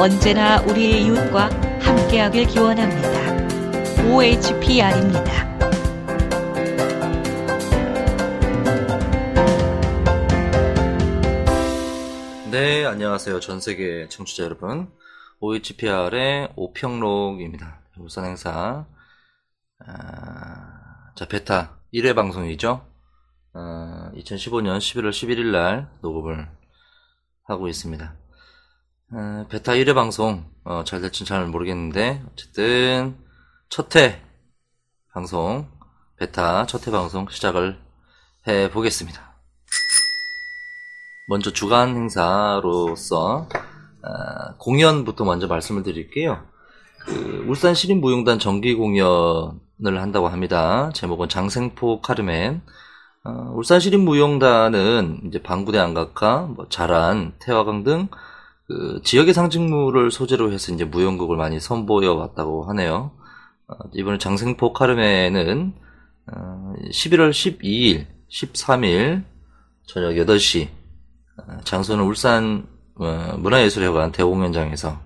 언제나 우리의 이웃과 함께하길 기원합니다. OHPR입니다. 네, 안녕하세요. 전 세계 청취자 여러분. OHPR의 오평록입니다. 울산 행사. 아, 자, 베타 1회 방송이죠. 아, 2015년 11월 11일 날 녹음을 하고 있습니다. 아, 베타 1회 방송 어, 잘 될지는 잘 모르겠는데 어쨌든 첫회 방송 베타 첫회 방송 시작을 해 보겠습니다. 먼저 주간 행사로서 아, 공연부터 먼저 말씀을 드릴게요. 그 울산 시립 무용단 정기 공연을 한다고 합니다. 제목은 장생포 카르멘. 어, 울산 시립 무용단은 이제 방구대 안각화, 뭐 자란, 태화강 등 그 지역의 상징물을 소재로 해서 이제 무용극을 많이 선보여 왔다고 하네요. 어, 이번에 장생포 카르멘은 어, 11월 12일, 13일 저녁 8시 어, 장소는 울산 어, 문화예술회관 대공연장에서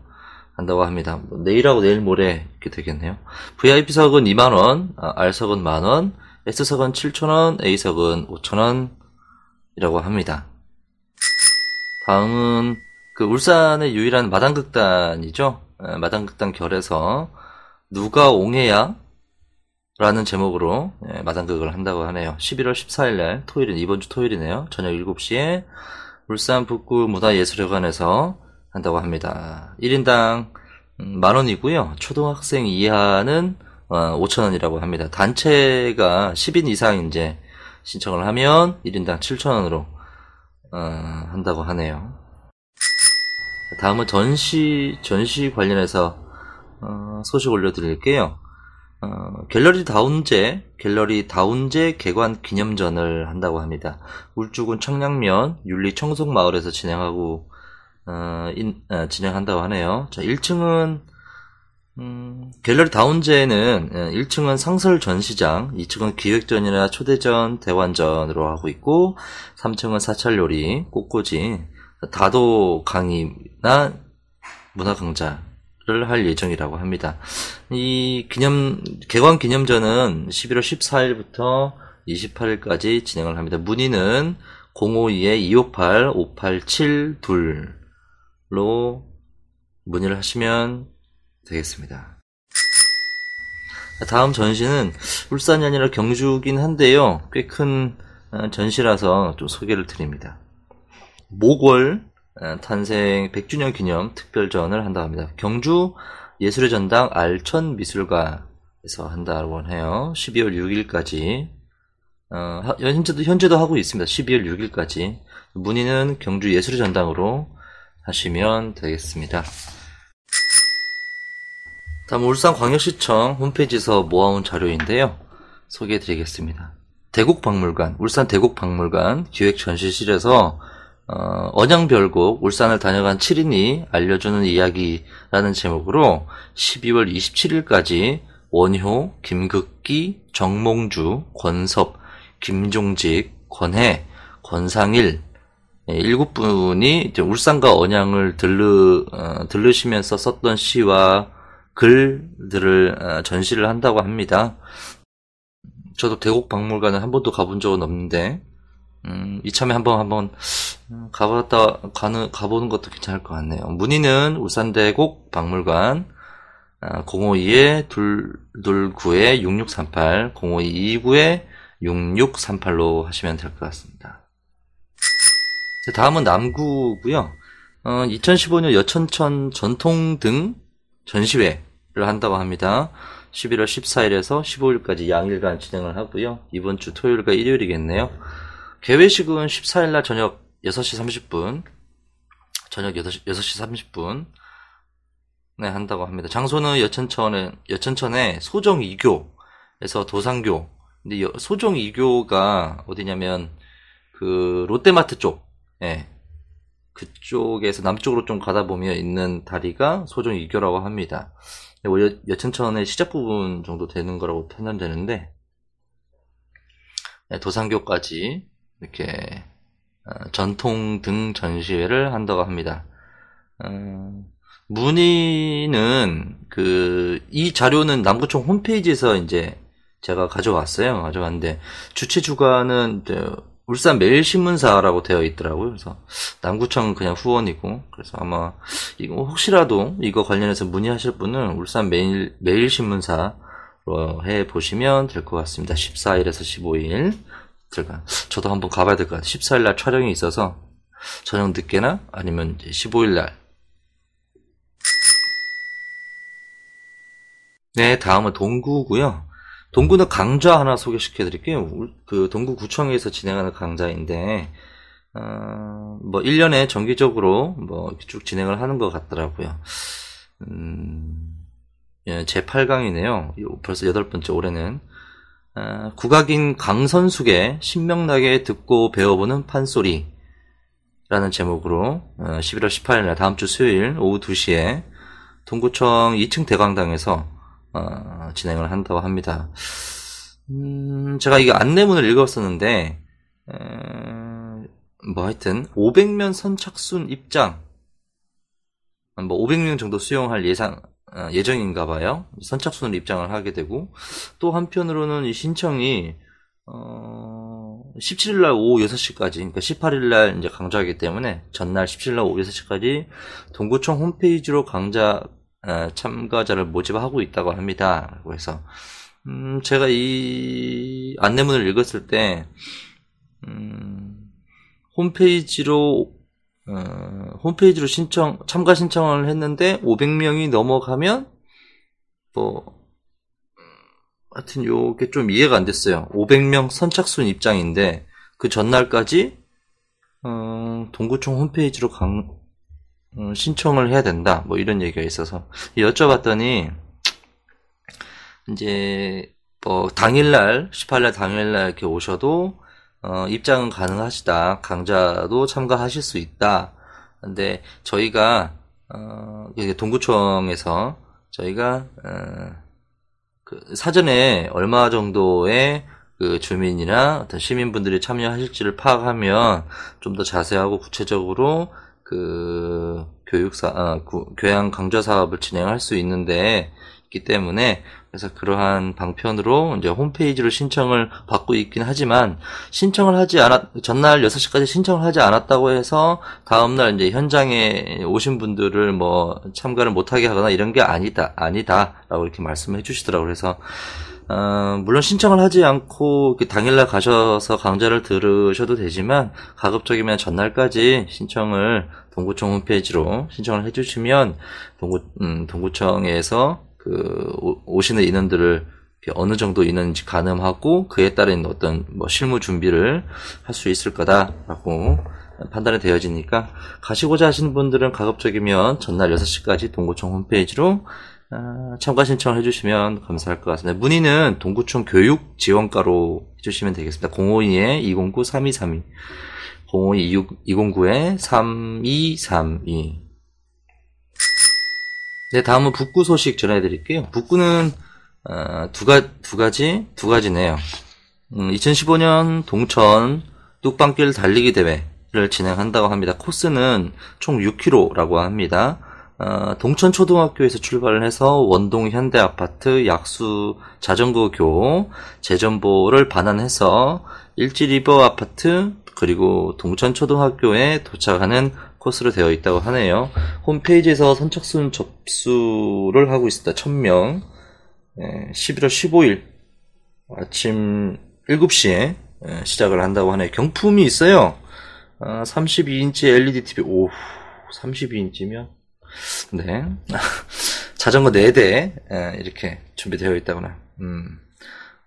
한다고 합니다. 뭐 내일하고 내일 모레 이렇게 되겠네요. VIP석은 2만원, 아, R석은 만원, S석은 7천원, A석은 5천원이라고 합니다. 다음은 그 울산의 유일한 마당극단이죠. 에, 마당극단 결에서 누가 옹해야? 라는 제목으로 예, 마당극을 한다고 하네요. 11월 14일 날 토요일은 이번 주 토요일이네요. 저녁 7시에 울산 북구 문화예술회관에서 한다고 합니다. 1인당 음, 만원이고요. 초등학생 이하는 5천 원이라고 합니다. 단체가 10인 이상 이제 신청을 하면 1인당 7천 원으로 어, 한다고 하네요. 다음은 전시 전시 관련해서 어, 소식 올려드릴게요. 어, 갤러리 다운제, 갤러리 다운제 개관 기념전을 한다고 합니다. 울주군 청량면 윤리 청송마을에서 진행하고 어, 인, 어, 진행한다고 하네요. 자, 1층은 음, 갤러리 다운제는 1층은 상설 전시장, 2층은 기획전이나 초대전, 대관전으로 하고 있고 3층은 사찰 요리, 꽃꽂이, 다도 강의나 문화 강좌를 할 예정이라고 합니다. 이 기념 개관 기념전은 11월 14일부터 28일까지 진행을 합니다. 문의는 052-258-5872로 문의를 하시면 되겠습니다. 다음 전시는 울산이 아니라 경주긴 한데요. 꽤 큰 전시라서 좀 소개를 드립니다. 목월 탄생 100주년 기념 특별전을 한다고 합니다. 경주 예술의 전당 알천 미술가에서 한다고 해요. 12월 6일까지. 어, 현재도, 현재도 하고 있습니다. 12월 6일까지. 문의는 경주 예술의 전당으로 하시면 되겠습니다. 다음 울산광역시청 홈페이지에서 모아온 자료인데요. 소개해 드리겠습니다. 대국박물관, 울산 대국박물관 기획전시실에서 어, 언양별곡 울산을 다녀간 7인이 알려주는 이야기라는 제목으로 12월 27일까지 원효, 김극기, 정몽주, 권섭, 김종직, 권해, 권상일 예, 일곱 분이 울산과 언양을 들르, 어, 들르시면서 썼던 시와 글들을 어, 전시를 한다고 합니다. 저도 대곡 박물관을 한 번도 가본 적은 없는데 음, 이참에 한번 한번 가봤다 가는 가보는 것도 괜찮을 것 같네요. 문의는 울산대곡 박물관 052에 229에 6638 05229에 6638로 하시면 될 것 같습니다. 다음은 남구고요. 어, 2015년 여천천 전통 등 전시회를 한다고 합니다. 11월 14일에서 15일까지 양일간 진행을 하고요. 이번 주 토요일과 일요일이겠네요. 개회식은 14일날 저녁 6시 30분, 저녁 6시, 6시 30분, 네, 한다고 합니다. 장소는 여천천에, 여천천에 소정 2교에서 도상교. 근데 여, 소정 2교가 어디냐면, 그, 롯데마트 쪽, 예. 그쪽에서 남쪽으로 좀 가다 보면 있는 다리가 소정 2교라고 합니다. 여, 여천천의 시작 부분 정도 되는 거라고 판단되는데, 네, 도상교까지 이렇게 어, 전통 등 전시회를 한다고 합니다. 어, 문의는 그 이 자료는 남구청 홈페이지에서 이제 제가 가져왔어요. 가져왔는데 주최 주관은 울산 매일신문사라고 되어 있더라고요. 그래서 남구청은 그냥 후원이고 그래서 아마 이거 혹시라도 이거 관련해서 문의하실 분은 울산 매일 매일신문사로 해 보시면 될 것 같습니다. 14일에서 15일 들어가. 저도 한번 가봐야 될 것 같아요. 14일 날 촬영이 있어서 저녁 늦게나 아니면 15일 날. 네, 다음은 동구고요. 동구는 강좌 하나 소개시켜 드릴게요. 그 동구구청에서 진행하는 강좌인데, 어, 뭐 1년에 정기적으로 뭐 쭉 진행을 하는 것 같더라고요. 음, 예, 제 8강이네요. 벌써 여덟 번째 올해는. 어, 국악인 강선숙의 신명나게 듣고 배워보는 판소리 라는 제목으로 어, 11월 18일 날 다음 주 수요일 오후 2시에 동구청 2층 대강당에서 어, 진행을 한다고 합니다. 음, 제가 이게 안내문을 읽었었는데, 에, 뭐 하여튼, 500명 선착순 입장, 뭐 500명 정도 수용할 예상, 어, 예정인가 봐요. 선착순으로 입장을 하게 되고, 또 한편으로는 이 신청이, 어, 17일 날 오후 6시까지, 그러니까 18일 날 이제 강좌하기 때문에, 전날 17일 날 오후 6시까지 동구청 홈페이지로 강좌 어, 참가자를 모집하고 있다고 합니다. 그래서 음, 제가 이 안내문을 읽었을 때 음, 홈페이지로 어, 홈페이지로 신청 참가 신청을 했는데 500명이 넘어가면 뭐 하여튼 요게 좀 이해가 안 됐어요. 500명 선착순 입장인데 그 전날까지 어, 동구청 홈페이지로 강, 음, 신청을 해야 된다. 뭐 이런 얘기가 있어서 여쭤봤더니 이제 뭐 당일날 18일 당일날 이렇게 오셔도 어, 입장은 가능하시다. 강좌도 참가하실 수 있다. 근데 저희가 어, 동구청에서 저희가 어, 그 사전에 얼마 정도의 그 주민이나 어떤 시민분들이 참여하실지를 파악하면 좀 더 자세하고 구체적으로 그 교육사 아, 교양 강좌 사업을 진행할 수 있는데 있기 때문에 그래서 그러한 방편으로 이제 홈페이지로 신청을 받고 있긴 하지만 신청을 하지 않았 전날 6시까지 신청을 하지 않았다고 해서 다음 날 이제 현장에 오신 분들을 뭐 참가를 못 하게 하거나 이런 게 아니다 아니다라고 이렇게 말씀해 주시더라고요. 그래서 어, 물론 신청을 하지 않고 당일날 가셔서 강좌를 들으셔도 되지만 가급적이면 전날까지 신청을 동구청 홈페이지로 신청을 해주시면 동구 음, 동구청에서 그 오, 시는 인원들을 어느 정도 인원인지 가늠하고 그에 따른 어떤 뭐 실무 준비를 할 수 있을 거다라고 판단이 되어지니까 가시고자 하시는 분들은 가급적이면 전날 6시까지 동구청 홈페이지로 아, 참가 신청을 해주시면 감사할 것 같습니다. 문의는 동구청 교육 지원과로 해주시면 되겠습니다. 052-209-3232 052-209-3232 네, 다음은 북구 소식 전해드릴게요. 북구는 어, 두, 가, 두 가지, 두 가지네요. 음, 2015년 동천 뚝방길 달리기 대회를 진행한다고 합니다. 코스는 총 6km라고 합니다. 어, 동천 초등학교에서 출발을 해서 원동 현대 아파트 약수 자전거교 재전보를 반환해서 일지리버 아파트 그리고 동천 초등학교에 도착하는 코스로 되어 있다고 하네요. 홈페이지에서 선착순 접수를 하고 있습니다. 1000명. 네, 11월 15일 아침 7시에 시작을 한다고 하네요. 경품이 있어요. 32인치 LED TV. 오, 32인치면 네. 자전거 4대 이렇게 준비되어 있다거나. 음.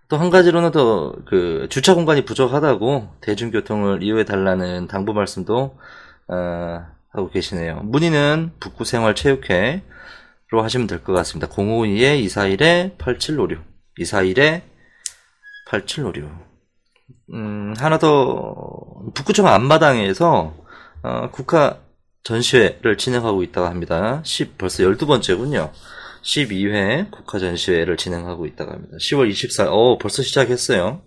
또 한 가지로는 더그 주차 공간이 부족하다고 대중교통을 이용해 달라는 당부 말씀도 어, 하고 계시네요. 문의는 북구생활체육회로 하시면 될 것 같습니다. 052-241-8756 241-8756 음, 하나 더 북구청 앞마당에서 어, 국가 전시회를 진행하고 있다고 합니다. 10, 벌써 12번째군요. 12회 국화 전시회를 진행하고 있다고 합니다. 10월 24일, 어, 벌써 시작했어요.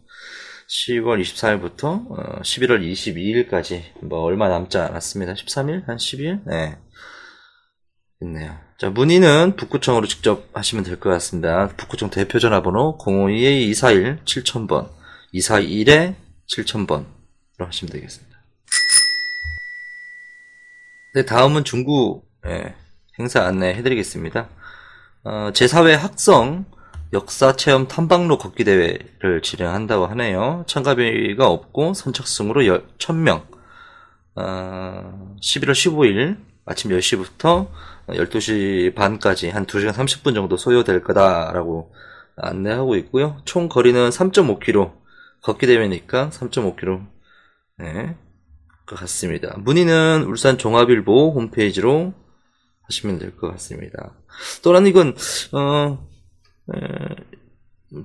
10월 24일부터 어, 11월 22일까지 뭐 얼마 남지 않았습니다. 13일? 한 12일? 네. 있네요. 자, 문의는 북구청으로 직접 하시면 될 것 같습니다. 북구청 대표 전화번호 052-241 7000번, 241에 7000번으로 하시면 되겠습니다. 네, 다음은 중구 예, 행사 안내 해드리겠습니다. 어, 제4회 학성 역사 체험 탐방로 걷기 대회를 진행한다고 하네요. 참가비가 없고 선착순으로 1000명. 어, 11월 15일 아침 10시부터 12시 반까지 한 2시간 30분 정도 소요될 거다라고 안내하고 있고요. 총 거리는 3.5km. 걷기 대회니까 3.5km. 네. 것 같습니다. 문의는 울산 종합일보 홈페이지로 하시면 될 것 같습니다. 또한 이건 어, 에,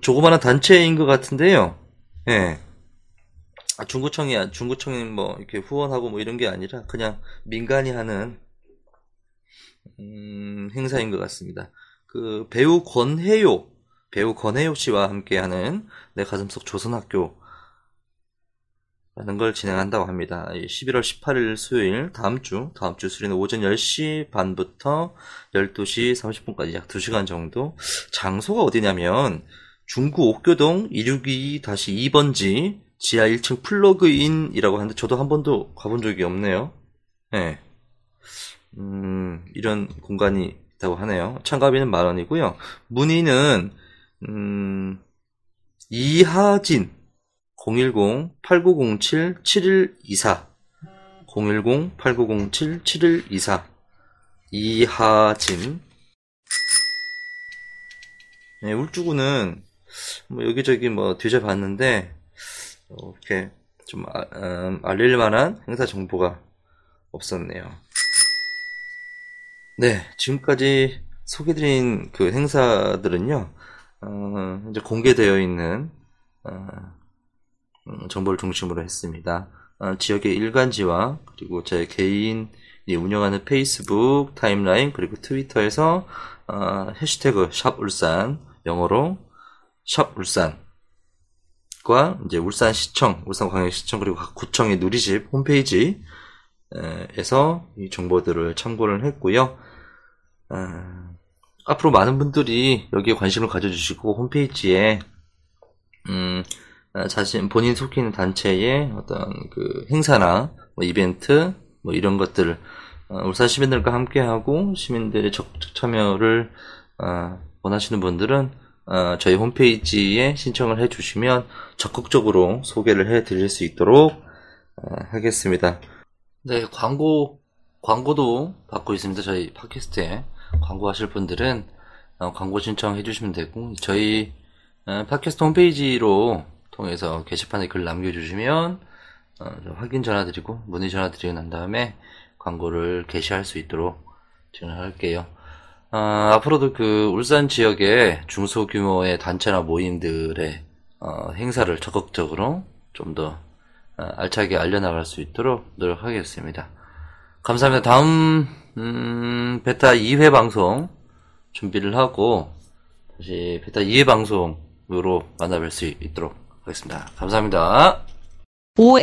조그마한 단체인 것 같은데요. 예. 아, 중구청이 중구청이 뭐 이렇게 후원하고 뭐 이런 게 아니라 그냥 민간이 하는 음, 행사인 것 같습니다. 그 배우 권혜요 배우 권혜요 씨와 함께하는 내 가슴 속 조선학교 라는 걸 진행한다고 합니다. 11월 18일 수요일 다음 주 다음 주 수요일은 오전 10시 반부터 12시 30분까지 약 2시간 정도 장소가 어디냐면 중구 옥교동 262-2번지 지하 1층 플러그인이라고 하는데 저도 한 번도 가본 적이 없네요. 네. 음, 이런 공간이 있다고 하네요. 참가비는 만 원이고요. 문의는 음, 이하진 010-8907-7124 010-8907-7124 이하진. 네, 울주구는 뭐 여기저기 뭐 뒤져봤는데 어, 이렇게 좀 아, 음, 알릴 만한 행사 정보가 없었네요. 네, 지금까지 소개드린 그 행사들은요, 어, 이제 공개되어 있는 어, 음, 정보를 중심으로 했습니다. 어, 지역의 일간지와 그리고 제 개인이 운영하는 페이스북 타임라인 그리고 트위터에서 어, 해시태그 샵 울산 영어로 샵 울산 과 이제 울산시청, 울산광역시청 그리고 각 구청의 누리집 홈페이지에서 이 정보들을 참고를 했고요. 어, 앞으로 많은 분들이 여기에 관심을 가져주시고 홈페이지에 음, 어, 자신 본인 속해 있는 단체의 어떤 그 행사나 뭐 이벤트 뭐 이런 것들 어, 울산 시민들과 함께하고 시민들의 적극 참여를 어, 원하시는 분들은 어, 저희 홈페이지에 신청을 해주시면 적극적으로 소개를 해드릴 수 있도록 어, 하겠습니다. 네, 광고 광고도 받고 있습니다. 저희 팟캐스트에 광고하실 분들은 어, 광고 신청해 주시면 되고 저희 팟캐스트 홈페이지로 통해서 게시판에 글 남겨주시면 어, 확인 전화드리고 문의 전화드리고 난 다음에 광고를 게시할 수 있도록 진행할게요. 어, 앞으로도 그 울산 지역의 중소규모의 단체나 모임들의 어, 행사를 적극적으로 좀더 어, 알차게 알려나갈 수 있도록 노력하겠습니다. 감사합니다. 다음 음, 베타 2회 방송 준비를 하고 다시 베타 2회 방송으로 만나뵐 수 있도록 하겠습니다. 감사합니다.